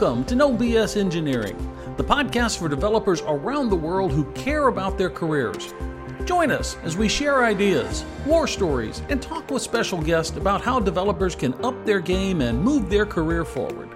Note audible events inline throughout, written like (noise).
Welcome to No BS Engineering, the podcast for developers around the world who care about their careers. Join us as we share ideas, war stories, and talk with special guests about how developers can up their game and move their career forward.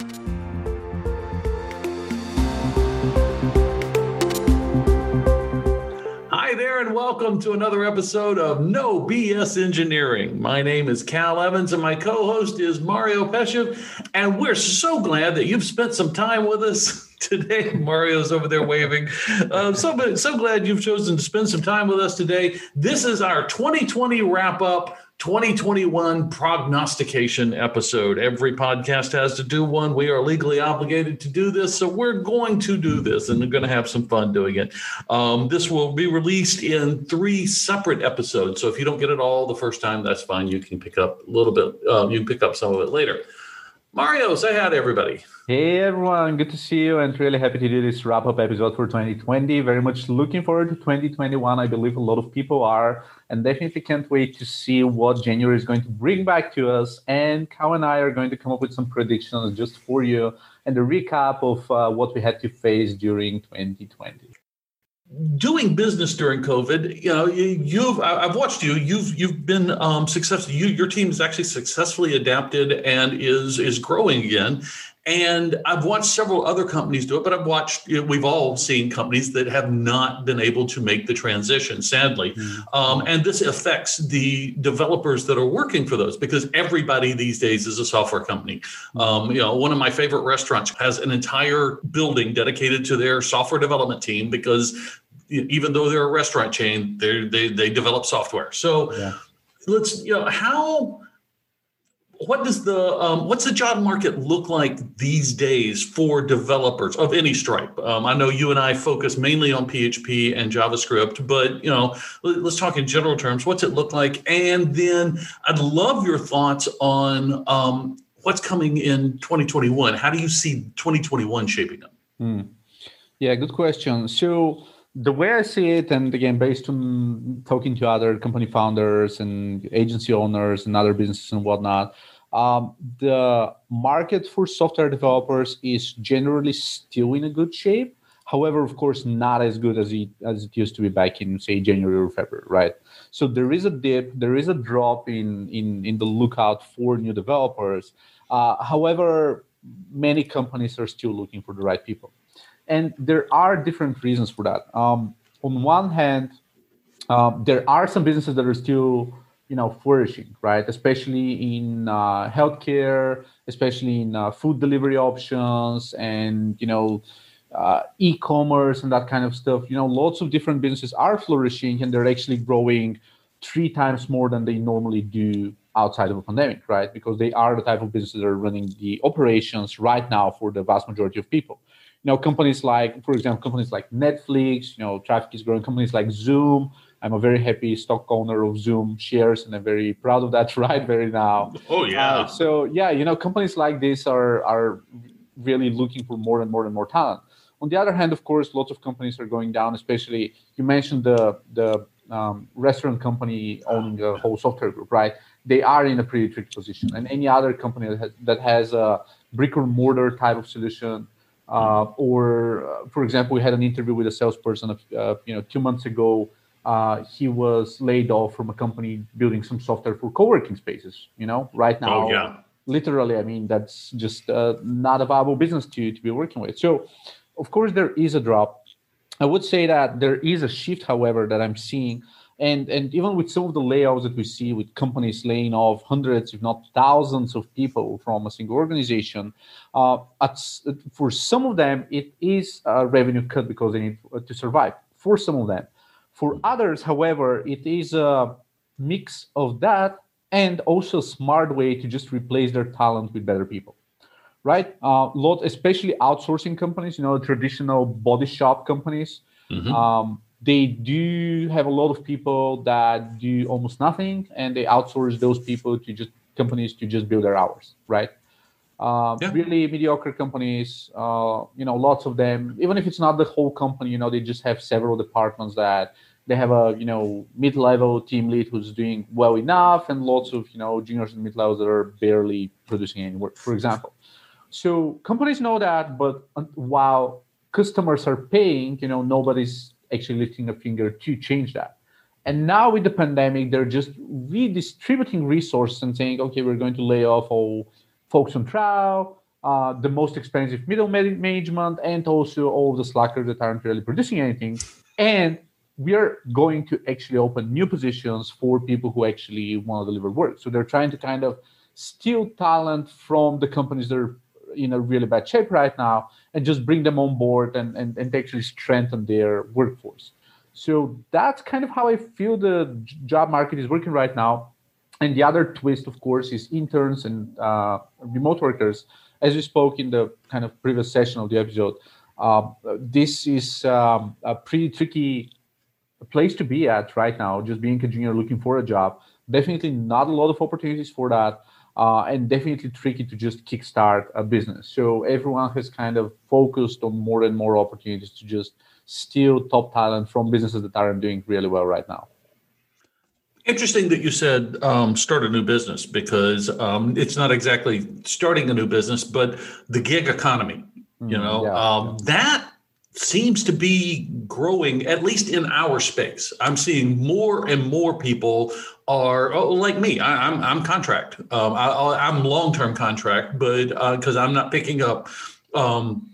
There, and welcome to another episode of No BS Engineering. My name is Cal Evans, and my co host is Mario Peshev. And we're so glad that you've spent some time with us (laughs) today. Mario's over there waving. Uh, so, so glad you've chosen to spend some time with us today. This is our 2020 wrap up 2021 prognostication episode. Every podcast has to do one. We are legally obligated to do this, so we're going to do this and we're going to have some fun doing it. Um, this will be released in three separate episodes. So if you don't get it all the first time, that's fine. You can pick up a little bit, uh, you can pick up some of it later. Mario, say hi to everybody. Hey everyone, good to see you and really happy to do this wrap up episode for 2020. Very much looking forward to 2021. I believe a lot of people are, and definitely can't wait to see what January is going to bring back to us. And Cal and I are going to come up with some predictions just for you and a recap of uh, what we had to face during 2020 doing business during COVID, you know, you've I've watched you. You've you've been um, successful. You your team has actually successfully adapted and is is growing again. And I've watched several other companies do it, but I've watched. You know, we've all seen companies that have not been able to make the transition, sadly. Mm-hmm. Um, and this affects the developers that are working for those because everybody these days is a software company. Um, you know, one of my favorite restaurants has an entire building dedicated to their software development team because even though they're a restaurant chain, they they they develop software. So yeah. let's you know how what does the um, what's the job market look like these days for developers of any stripe? Um, I know you and I focus mainly on PHP and JavaScript, but you know, let's talk in general terms. What's it look like? And then I'd love your thoughts on um, what's coming in 2021. How do you see 2021 shaping up? Hmm. Yeah, good question. So the way I see it, and again, based on talking to other company founders and agency owners and other businesses and whatnot, um, the market for software developers is generally still in a good shape. However, of course, not as good as it as it used to be back in say January or February, right? So there is a dip, there is a drop in in in the lookout for new developers. Uh, however, many companies are still looking for the right people and there are different reasons for that. Um, on one hand, um, there are some businesses that are still, you know, flourishing, right? Especially in uh, healthcare, especially in uh, food delivery options, and you know, uh, e-commerce and that kind of stuff. You know, lots of different businesses are flourishing, and they're actually growing three times more than they normally do outside of a pandemic, right? Because they are the type of businesses that are running the operations right now for the vast majority of people you know companies like for example companies like netflix you know traffic is growing companies like zoom. I'm a very happy stock owner of zoom shares and i'm very proud of that (laughs) right very now. Oh yeah. Uh, so yeah you know companies like this are are really looking for more and more and more talent. On the other hand of course lots of companies are going down especially you mentioned the the um, restaurant company owning a whole software group right? They are in a pretty tricky position. And any other company that has, that has a brick or mortar type of solution uh, or, uh, for example, we had an interview with a salesperson, uh, you know, two months ago. Uh, he was laid off from a company building some software for co-working spaces. You know, right now, oh, yeah. literally, I mean, that's just uh, not a viable business to to be working with. So, of course, there is a drop. I would say that there is a shift, however, that I'm seeing and and even with some of the layoffs that we see with companies laying off hundreds if not thousands of people from a single organization uh, at, for some of them it is a revenue cut because they need to survive for some of them. For others however it is a mix of that and also a smart way to just replace their talent with better people right? Uh, lot especially outsourcing companies you know traditional body shop companies. Mm-hmm. um, they do have a lot of people that do almost nothing and they outsource those people to just companies to just build their hours right uh, yeah. really mediocre companies uh, you know lots of them even if it's not the whole company you know they just have several departments that they have a you know mid-level team lead who's doing well enough and lots of you know juniors and mid-levels that are barely producing any work for example So companies know that, but while customers are paying, you know, nobody's actually lifting a finger to change that. And now with the pandemic, they're just redistributing resources and saying, okay, we're going to lay off all folks on trial, uh, the most expensive middle management, and also all the slackers that aren't really producing anything. And we are going to actually open new positions for people who actually want to deliver work. So they're trying to kind of steal talent from the companies that are in a really bad shape right now and just bring them on board and, and, and actually strengthen their workforce. So that's kind of how I feel the job market is working right now. And the other twist, of course, is interns and uh, remote workers. As we spoke in the kind of previous session of the episode, uh, this is um, a pretty tricky place to be at right now, just being a junior looking for a job. Definitely not a lot of opportunities for that. Uh, and definitely tricky to just kickstart a business. So everyone has kind of focused on more and more opportunities to just steal top talent from businesses that aren't doing really well right now. Interesting that you said um, start a new business because um, it's not exactly starting a new business, but the gig economy. You mm, know yeah, um, yeah. that seems to be growing at least in our space. I'm seeing more and more people are oh, like me I, am I'm, I'm contract. Um, I, am long-term contract but because uh, i'm not picking up um,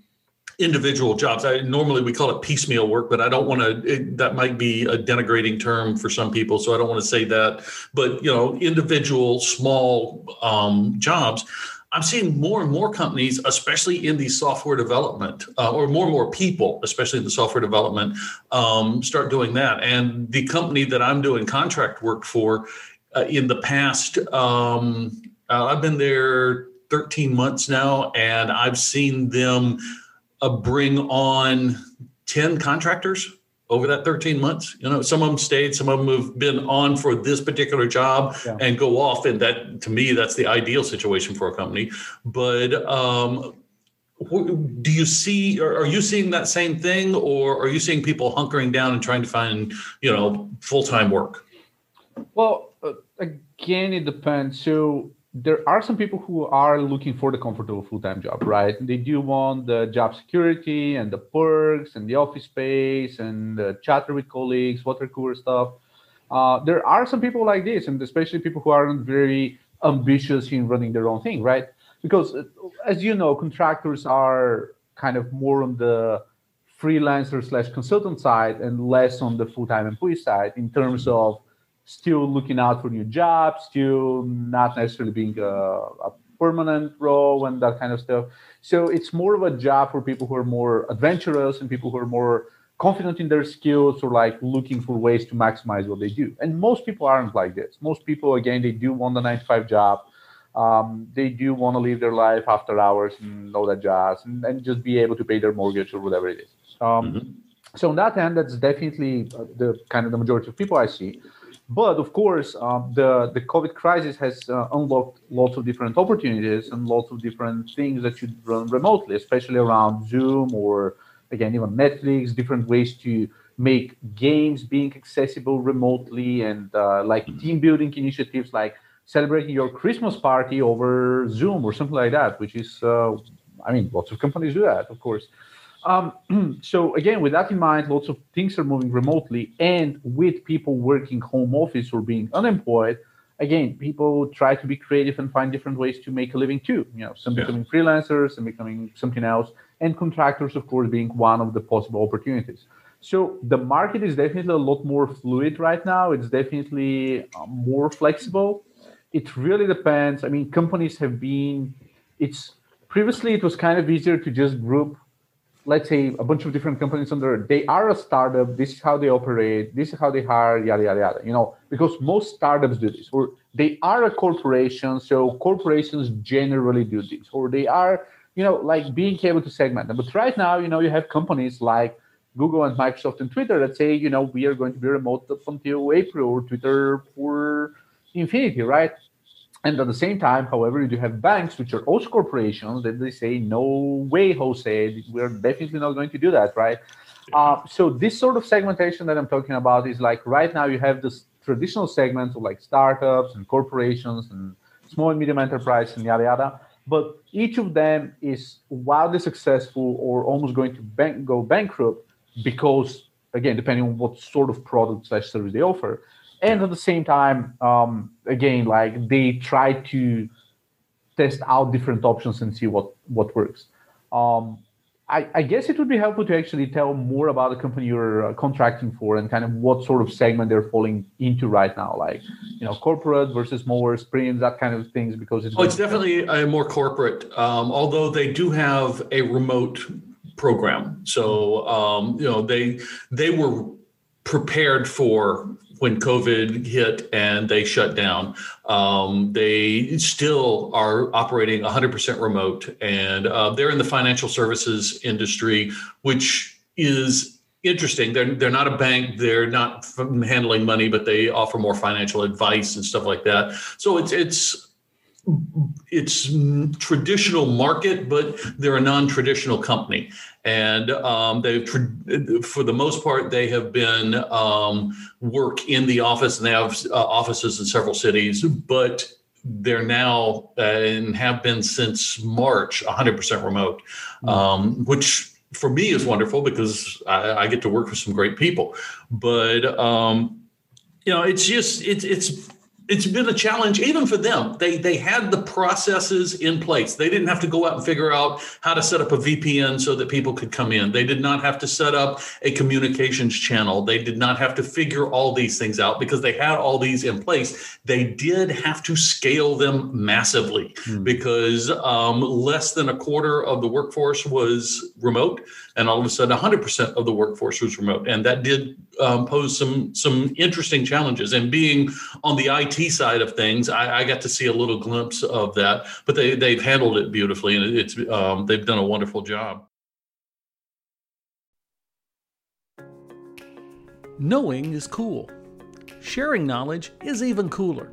individual jobs. I normally we call it piecemeal work but i don't want to that might be a denigrating term for some people so i don't want to say that. But you know individual small um, jobs I'm seeing more and more companies, especially in the software development, uh, or more and more people, especially in the software development, um, start doing that. And the company that I'm doing contract work for uh, in the past, um, uh, I've been there 13 months now, and I've seen them uh, bring on 10 contractors over that 13 months. You know, some of them stayed, some of them have been on for this particular job yeah. and go off. And that, to me, that's the ideal situation for a company. But um, do you see, are you seeing that same thing, or are you seeing people hunkering down and trying to find, you know, full time work? Well, uh, again, it depends. So there are some people who are looking for the comfortable full-time job right? They do want the job security and the perks and the office space and the chatter with colleagues water cooler stuff. Uh, there are some people like this and especially people who aren't very ambitious in running their own thing right? Because uh, as you know contractors are kind of more on the freelancer slash consultant side and less on the full-time employee side in terms of still looking out for new jobs, still not necessarily being a, a permanent role and that kind of stuff. So it's more of a job for people who are more adventurous and people who are more confident in their skills or like looking for ways to maximize what they do. And most people aren't like this. Most people, again, they do want the nine to five job. Um, they do want to live their life after hours and all that jazz and, and just be able to pay their mortgage or whatever it is. Um, mm-hmm. So on that end, that's definitely the kind of the majority of people I see. But of course, uh, the the COVID crisis has uh, unlocked lots of different opportunities and lots of different things that you run remotely, especially around Zoom or again even Netflix. Different ways to make games being accessible remotely and uh, like mm-hmm. team building initiatives like celebrating your Christmas party over Zoom or something like that, which is, uh, I mean, lots of companies do that, of course. Um, (clears throat) so again, with that in mind, lots of things are moving remotely, and with people working home office or being unemployed, again, people try to be creative and find different ways to make a living too. You know, some yeah. becoming freelancers, and becoming something else, and contractors, of course, being one of the possible opportunities. So the market is definitely a lot more fluid right now. It's definitely uh, more flexible. It really depends. I mean, companies have been. It's previously it was kind of easier to just group let's say a bunch of different companies under they are a startup this is how they operate this is how they hire yada yada yada you know? Because most startups do this or they are a corporation so corporations generally do this or they are you know like being able to segment them. But right now you know you have companies like google and microsoft and twitter that say you know we are going to be remote until april or twitter for infinity right and at the same time, however, you do have banks, which are also corporations, that they say, no way, Jose, we're definitely not going to do that, right? Uh, so this sort of segmentation that I'm talking about is like right now you have this traditional segments of like startups and corporations and small and medium enterprise and yada yada. but each of them is wildly successful or almost going to bank, go bankrupt because, again, depending on what sort of product slash service they offer. And at the same time, um, again, like they try to test out different options and see what what works. Um, I, I, guess it would be helpful to actually tell more about the company you're uh, contracting for and kind of what sort of segment they're falling into right now, like you know, corporate versus more sprints, that kind of things. Because it's oh, it's definitely a more corporate. Um, although they do have a remote program, so um, you know they they were prepared for when COVID hit and they shut down. Um, they still are operating 100% remote, and uh, they're in the financial services industry, which is interesting. They're they're not a bank. They're not handling money, but they offer more financial advice and stuff like that. So it's it's it's traditional market, but they're a non-traditional company, and um, they for the most part they have been um, work in the office, and they have uh, offices in several cities, but they're now uh, and have been since March 100% remote, hmm. um, which for me is wonderful because I, I, get to work with some great people. But um, you know, it's just it's it's it's been a challenge even for them. They they had the processes in place. They didn't have to go out and figure out how to set up a VPN so that people could come in. They did not have to set up a communications channel. They did not have to figure all these things out because they had all these in place. They did have to scale them massively hmm. because um, less than a quarter of the workforce was remote, and all of a sudden, 100% of the workforce was remote, and that did um, pose some some interesting challenges. And being on the IT side of things, I, I, got to see a little glimpse of that. But they they've handled it beautifully, and it's um, they've done a wonderful job. Knowing is cool. Sharing knowledge is even cooler.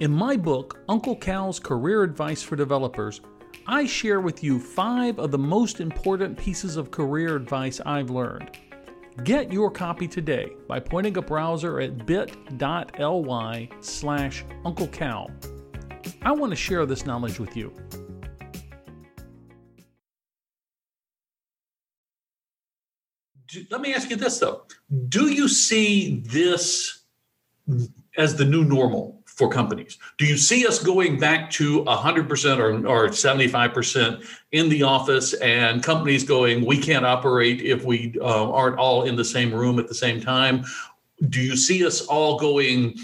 In my book, Uncle Cal's Career Advice for Developers, I share with you five of the most important pieces of career advice I've learned. Get your copy today by pointing a browser at bit.ly slash Uncle Cal. I want to share this knowledge with you. Let me ask you this though. Do you see this as the new normal? For companies? Do you see us going back to 100% or, or 75% in the office and companies going, we can't operate if we uh, aren't all in the same room at the same time? Do you see us all going,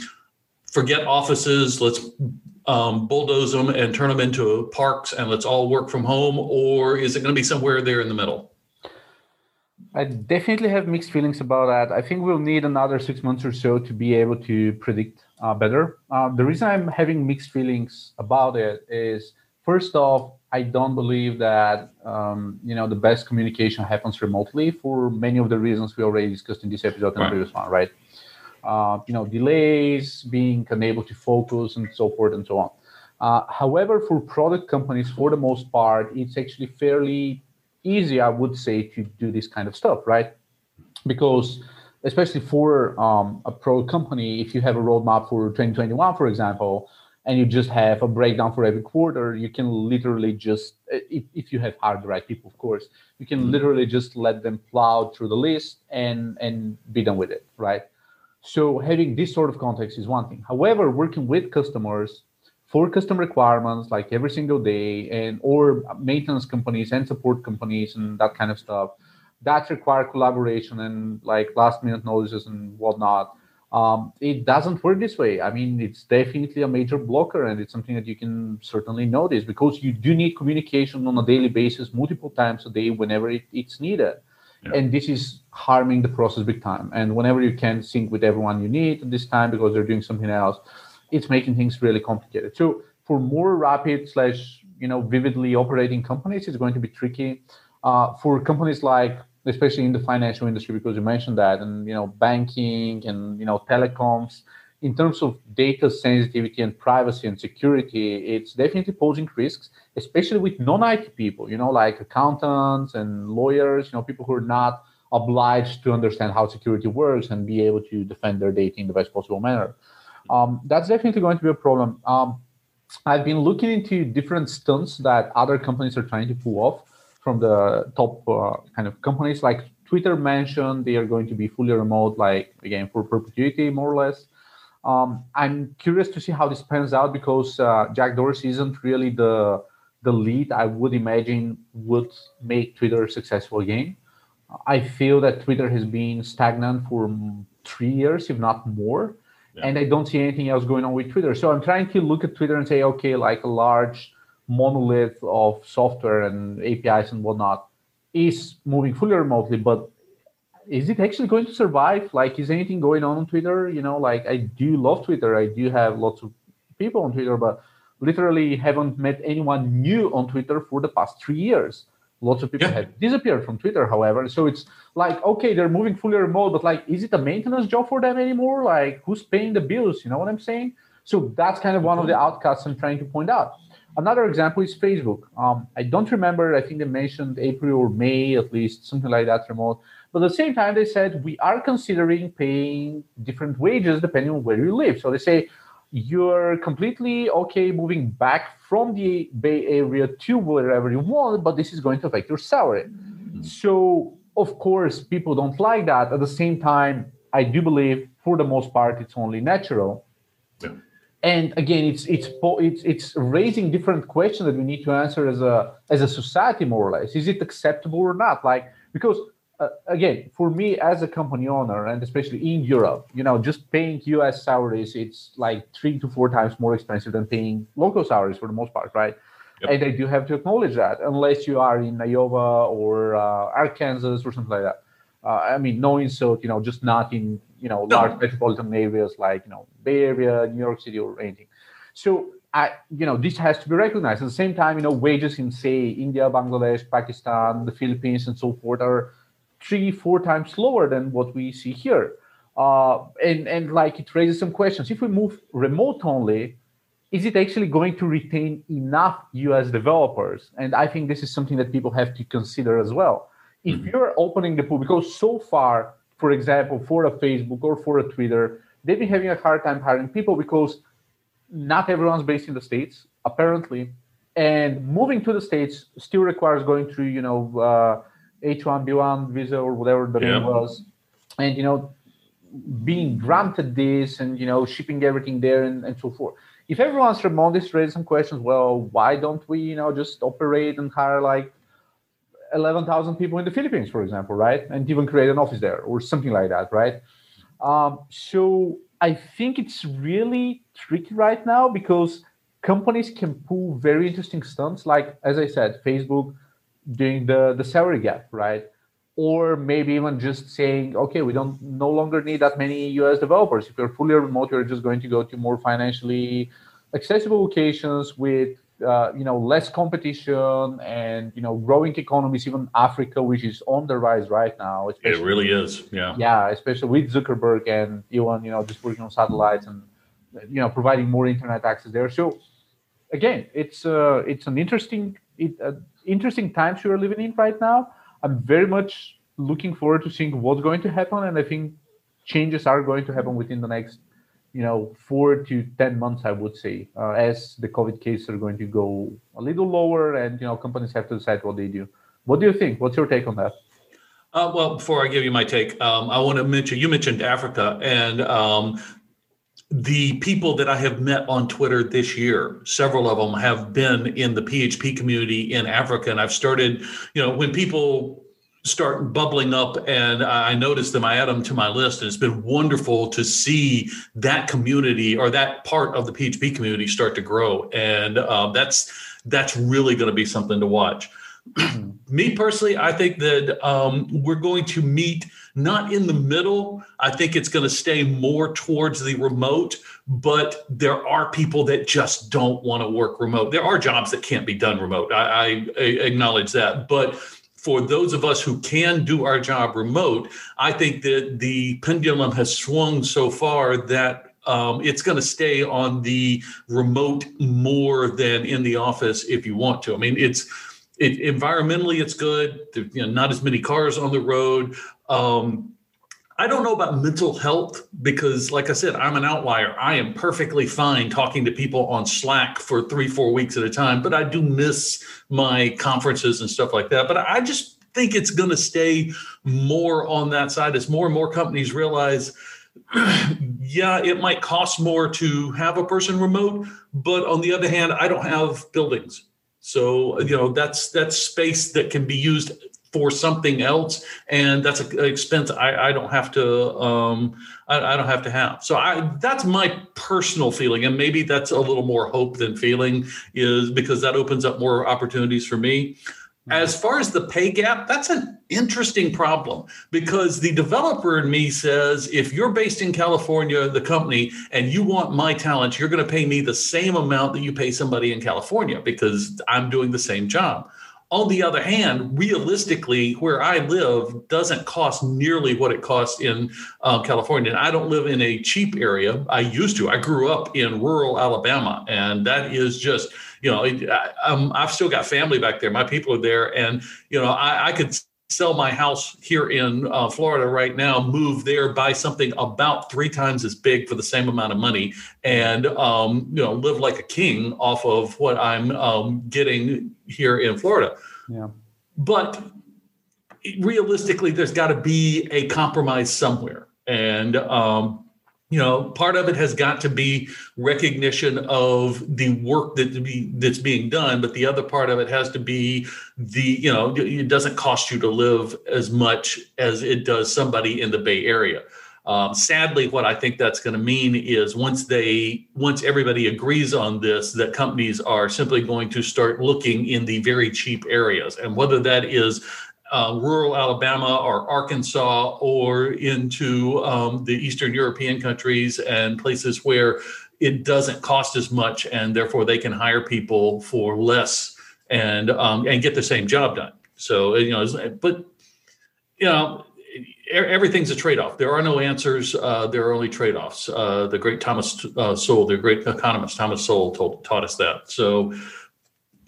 forget offices, let's um, bulldoze them and turn them into parks and let's all work from home? Or is it going to be somewhere there in the middle? I definitely have mixed feelings about that. I think we'll need another six months or so to be able to predict uh, better. Uh, the reason I'm having mixed feelings about it is, first off, I don't believe that um, you know the best communication happens remotely for many of the reasons we already discussed in this episode and right. the previous one, right? Uh, you know, delays, being unable to focus, and so forth and so on. Uh, however, for product companies, for the most part, it's actually fairly easy, I would say, to do this kind of stuff, right? Because especially for um, a pro company, if you have a roadmap for 2021, for example, and you just have a breakdown for every quarter, you can literally just, if, if you have hired the right people, of course, you can mm-hmm. literally just let them plow through the list and and be done with it, right? So having this sort of context is one thing. However, working with customers for custom requirements like every single day and or maintenance companies and support companies and that kind of stuff that require collaboration and like last minute notices and whatnot um, it doesn't work this way i mean it's definitely a major blocker and it's something that you can certainly notice because you do need communication on a daily basis multiple times a day whenever it, it's needed yeah. and this is harming the process big time and whenever you can sync with everyone you need at this time because they're doing something else it's making things really complicated. So for more rapid slash you know vividly operating companies, it's going to be tricky. Uh, for companies like especially in the financial industry because you mentioned that and you know banking and you know telecoms in terms of data sensitivity and privacy and security it's definitely posing risks especially with non-it people you know like accountants and lawyers you know people who are not obliged to understand how security works and be able to defend their data in the best possible manner um, that's definitely going to be a problem. Um, I've been looking into different stunts that other companies are trying to pull off from the top uh, kind of companies. Like Twitter mentioned, they are going to be fully remote, like again for perpetuity, more or less. Um, I'm curious to see how this pans out because uh, Jack Dorsey isn't really the the lead I would imagine would make Twitter successful again. I feel that Twitter has been stagnant for three years, if not more, yeah. and I don't see anything else going on with Twitter. So I'm trying to look at Twitter and say, okay, like a large monolith of software and APIs and whatnot is moving fully remotely, but is it actually going to survive? Like, is anything going on on Twitter? You know, like I do love Twitter. I do have lots of people on Twitter, but literally haven't met anyone new on Twitter for the past three years. Lots of people yeah. have disappeared from Twitter, however. So it's like, okay, they're moving fully remote, but like, is it a maintenance job for them anymore? Like, who's paying the bills? You know what I'm saying? So that's kind of one of mm-hmm. the outcasts I'm trying to point out. Another example is Facebook. Um, I don't remember, I think they mentioned April or May, at least, something like that remote. But at the same time, they said we are considering paying different wages depending on where you live. So they say you're completely okay moving back from the Bay Area to wherever you want, but this is going to affect your salary. Mm-hmm. So, of course, people don't like that. At the same time, I do believe for the most part it's only natural. Yeah. And again, it's it's it's it's raising different questions that we need to answer as a as a society, more or less. Is it acceptable or not? Like because uh, again, for me as a company owner, and especially in Europe, you know, just paying US salaries, it's like three to four times more expensive than paying local salaries for the most part, right? Yep. And I do have to acknowledge that, unless you are in Iowa or uh, Arkansas or something like that. Uh, I mean, no insult, you know, just not in you know no. large metropolitan areas like you know Bay Area, New York City, or anything. So I, you know, this has to be recognized. At the same time, you know, wages in say India, Bangladesh, Pakistan, the Philippines, and so forth are three, four times lower than what we see here. Uh, and, and like it raises some questions. If we move remote only, is it actually going to retain enough US developers? And I think this is something that people have to consider as well. If mm-hmm. you're opening the pool, because so far, for example, for a Facebook or for a Twitter, they've been having a hard time hiring people because not everyone's based in the States, apparently. And moving to the States still requires going through, you know, uh, H1B1 visa or whatever the yeah. name was, and you know, being granted this and you know, shipping everything there and, and so forth. If everyone's remote, this raises some questions. Well, why don't we, you know, just operate and hire like 11,000 people in the Philippines, for example, right? And even create an office there or something like that, right? Um, so I think it's really tricky right now because companies can pull very interesting stunts. Like, as I said, Facebook doing the the salary gap, right? Or maybe even just saying, okay, we don't no longer need that many US developers. If you're fully remote, you're just going to go to more financially accessible locations with uh, you know less competition and you know growing economies even africa which is on the rise right now it really is yeah yeah especially with zuckerberg and elon you know just working on satellites and you know providing more internet access there so again it's uh, it's an interesting it, uh, interesting times we are living in right now. I'm very much looking forward to seeing what's going to happen, and I think changes are going to happen within the next, you know, four to ten months. I would say, uh, as the COVID cases are going to go a little lower, and you know, companies have to decide what they do. What do you think? What's your take on that? Uh, well, before I give you my take, um, I want to mention you mentioned Africa, and um, the people that I have met on Twitter this year, several of them have been in the PHP community in Africa. And I've started, you know, when people start bubbling up and I notice them, I add them to my list. And it's been wonderful to see that community or that part of the PHP community start to grow. And uh, that's that's really going to be something to watch. (clears throat) Me personally, I think that um, we're going to meet not in the middle. I think it's going to stay more towards the remote, but there are people that just don't want to work remote. There are jobs that can't be done remote. I, I acknowledge that. But for those of us who can do our job remote, I think that the pendulum has swung so far that um, it's going to stay on the remote more than in the office if you want to. I mean, it's it, environmentally it's good. There, you know, not as many cars on the road. Um, I don't know about mental health because, like I said, I'm an outlier. I am perfectly fine talking to people on Slack for three, four weeks at a time, but I do miss my conferences and stuff like that. But I just think it's going to stay more on that side as more and more companies realize (clears throat) yeah, it might cost more to have a person remote, but on the other hand, I don't have buildings. So, you know, that's that's space that can be used for something else, and that's an expense I, I don't have to um, I, I, don't have to have. So I that's my personal feeling, and maybe that's a little more hope than feeling, is because that opens up more opportunities for me. As far as the pay gap, that's an interesting problem because the developer in me says if you're based in California, the company, and you want my talent, you're going to pay me the same amount that you pay somebody in California because I'm doing the same job. On the other hand, realistically, where I live doesn't cost nearly what it costs in uh, California. And I don't live in a cheap area. I used to. I grew up in rural Alabama, and that is just, you know, I, um, I've still got family back there. My people are there, and you know, I, I could sell my house here in uh, Florida right now, move there, buy something about three times as big for the same amount of money, and um, you know live like a king off of what I'm um, getting here in Florida. Yeah. But realistically, there's got to be a compromise somewhere, and um, you know part of it has got to be recognition of the work that be, that's being done but the other part of it has to be the you know it doesn't cost you to live as much as it does somebody in the bay area. Um, sadly what i think that's going to mean is once they once everybody agrees on this that companies are simply going to start looking in the very cheap areas. And whether that is uh, rural Alabama or Arkansas or into um, the Eastern European countries and places where it doesn't cost as much and therefore they can hire people for less and um, and get the same job done. So you know, but you know, everything's a trade-off. There are no answers. Uh, there are only trade-offs. Uh, the great Thomas uh, Sowell, the great economist Thomas Sowell, told, taught us that. So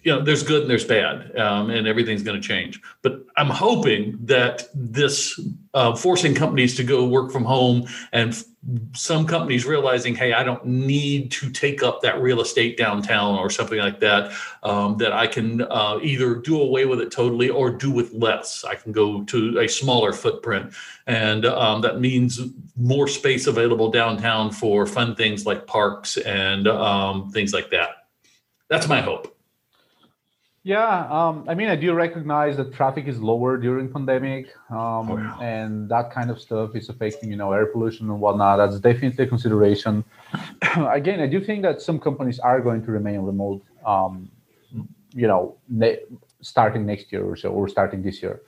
you know there's good and there's bad um, and everything's going to change. But i'm hoping that this uh, forcing companies to go work from home and f- some companies realizing hey i don't need to take up that real estate downtown or something like that um, that i can uh, either do away with it totally or do with less. I can go to a smaller footprint. And um, that means more space available downtown for fun things like parks and um, things like that. That's my hope yeah, um, I mean, I do recognize that traffic is lower during pandemic, um, oh, yeah. and that kind of stuff is affecting, you know, air pollution and whatnot. That's definitely a consideration. (clears throat) Again, I do think that some companies are going to remain remote, um, you know, ne- starting next year or so, or starting this year.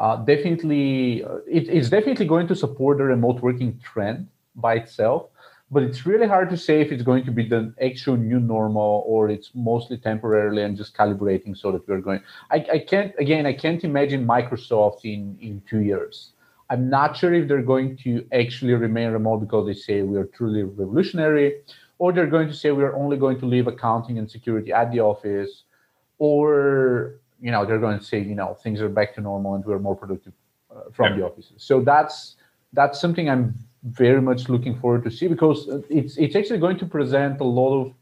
Uh, definitely, uh, it, it's definitely going to support the remote working trend by itself but it's really hard to say if it's going to be the actual new normal or it's mostly temporarily and just calibrating so that we're going I, I can't again i can't imagine microsoft in in two years i'm not sure if they're going to actually remain remote because they say we are truly revolutionary or they're going to say we're only going to leave accounting and security at the office or you know they're going to say you know things are back to normal and we're more productive uh, from yeah. the offices so that's that's something i'm very much looking forward to see because it's it's actually going to present a lot of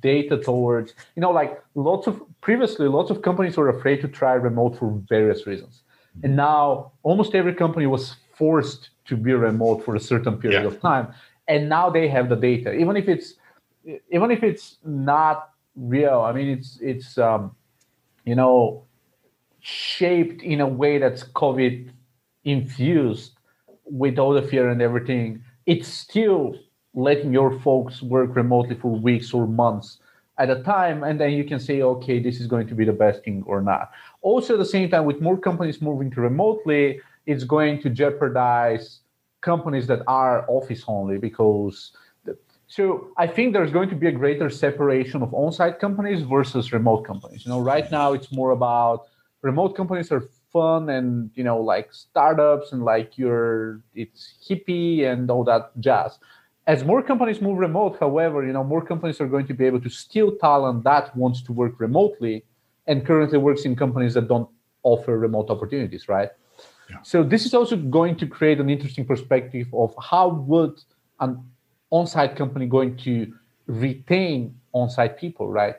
data towards you know like lots of previously lots of companies were afraid to try remote for various reasons. And now almost every company was forced to be remote for a certain period yeah. of time. And now they have the data. Even if it's even if it's not real i mean it's it's um, you know shaped in a way that's covid infused with all the fear and everything, it's still letting your folks work remotely for weeks or months at a time and then you can say okay this is going to be the best thing or not. Also at the same time with more companies moving to remotely it's going to jeopardize companies that are office only because so i think there's going to be a greater separation of on-site companies versus remote companies. You know right now it's more about remote companies are fun and you know like startups and like you're it's hippie and all that jazz as more companies move remote however you know more companies are going to be able to steal talent that wants to work remotely and currently works in companies that don't offer remote opportunities right Yeah. So this is also going to create an interesting perspective of how would an on-site company going to retain on-site people, right?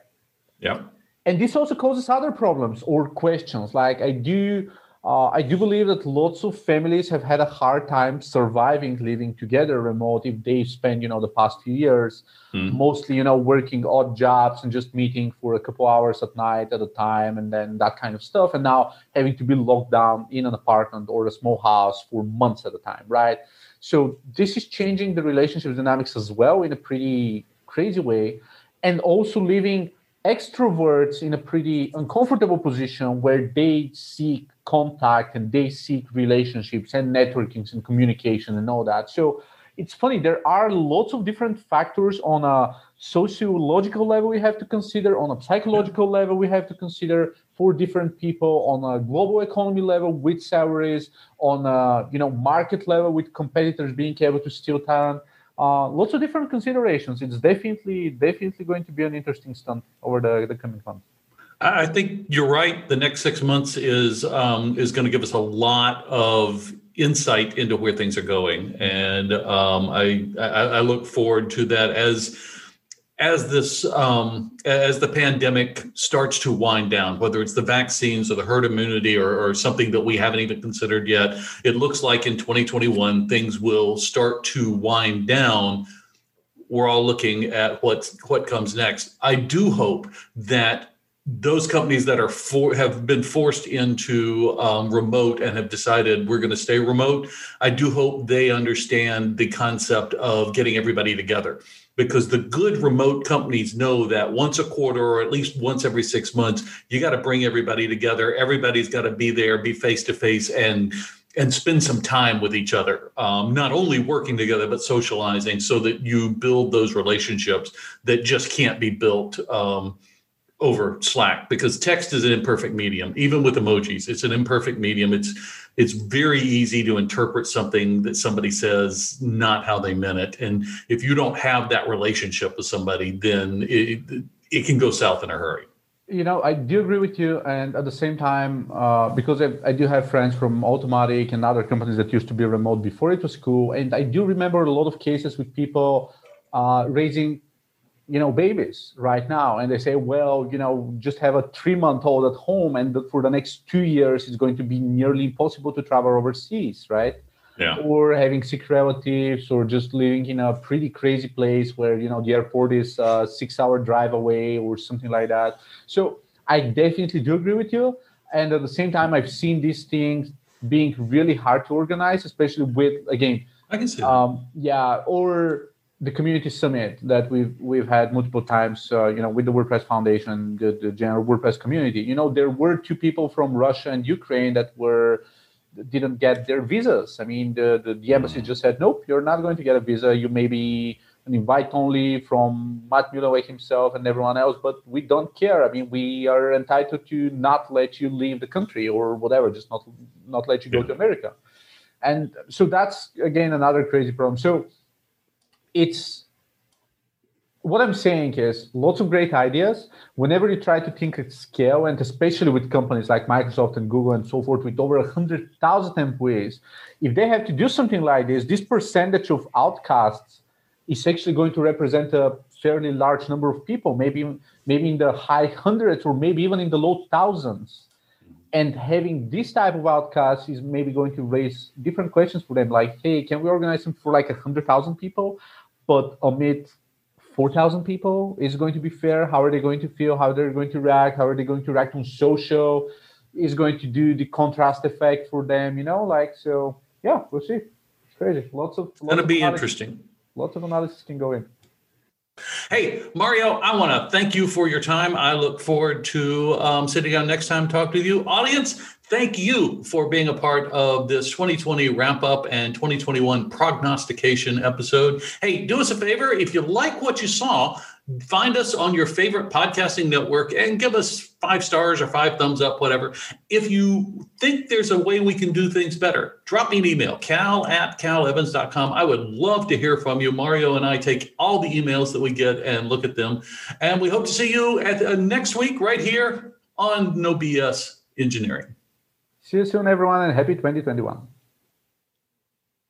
Yeah. And this also causes other problems or questions. Like I do uh, I do believe that lots of families have had a hard time surviving living together remote if they spend, you know, the past few years mm. mostly, you know, working odd jobs and just meeting for a couple hours at night at a time and then that kind of stuff. And now having to be locked down in an apartment or a small house for months at a time, right? So this is changing the relationship dynamics as well in a pretty crazy way. And also leaving extroverts in a pretty uncomfortable position where they seek contact and they seek relationships and networking and communication and all that. So it's funny, there are lots of different factors on a sociological level we have to consider, on a psychological level we have to consider for different people, on a global economy level with salaries, on a you know market level with competitors being able to steal talent uh, lots of different considerations. It's definitely definitely going to be an interesting stunt over the, the coming months. I think you're right. The next six months is um, is going to give us a lot of insight into where things are going, and um, I, I, I look forward to that as as this um, as the pandemic starts to wind down, whether it's the vaccines or the herd immunity or, or, something that we haven't even considered yet, it looks like in 2021 things will start to wind down. We're all looking at what what comes next. I do hope that those companies that are for have been forced into um, remote and have decided we're going to stay remote. I do hope they understand the concept of getting everybody together because the good remote companies know that once a quarter or at least once every six months, you got to bring everybody together. Everybody's got to be there, be face to face, and and spend some time with each other. Um, not only working together, but socializing, so that you build those relationships that just can't be built. Um, over Slack because text is an imperfect medium. Even with emojis, it's an imperfect medium. It's it's very easy to interpret something that somebody says not how they meant it, and if you don't have that relationship with somebody, then it it can go south in a hurry. You know, I do agree with you, and at the same time, uh, because I, I, do have friends from Automattic and other companies that used to be remote before it was cool, and I do remember a lot of cases with people uh, raising you know babies right now. And they say well you know just have a three month old at home and for the next two years it's going to be nearly impossible to travel overseas right? Yeah. or having sick relatives or just living in a pretty crazy place where you know the airport is a six hour drive away or something like that. So i definitely do agree with you. And at the same time i've seen these things being really hard to organize especially with again i can see um, yeah or the community summit that we've we've had multiple times, uh, you know, with the WordPress Foundation, the, the general WordPress community. You know, there were two people from Russia and Ukraine that were didn't get their visas. I mean, the the, the embassy just said, nope, you're not going to get a visa. You may be an invite only from Matt Mullenweg himself and everyone else, but we don't care. I mean, we are entitled to not let you leave the country or whatever, just not not let you go to America. And so that's again another crazy problem. So it's what I'm saying is lots of great ideas. Whenever you try to think at scale, and especially with companies like Microsoft and Google and so forth, with over 100,000 employees, if they have to do something like this, this percentage of outcasts is actually going to represent a fairly large number of people, maybe, maybe in the high hundreds or maybe even in the low thousands. And having this type of outcasts is maybe going to raise different questions for them, like, hey, can we organize them for like 100,000 people? But amid 4,000 people is going to be fair. How are they going to feel? How they're going to react? How are they going to react on social? Is going to do the contrast effect for them? You know, like so. Yeah, we'll see. It's crazy. Lots of. Lots Gonna of be interesting. Lots of analysis can go in. Hey, Mario, I want to thank you for your time. I look forward to um, sitting down next time, talk to you. Audience, thank you for being a part of this 2020 wrap up and 2021 prognostication episode. Hey, do us a favor. If you like what you saw, find us on your favorite podcasting network and give us five stars or five thumbs up, whatever. If you think there's a way we can do things better, drop me an email, cal at calevans.com. I would love to hear from you. Mario and I take all the emails that we get and look at them. And we hope to see you at uh, next week right here on No BS Engineering. See you soon, everyone, and happy 2021.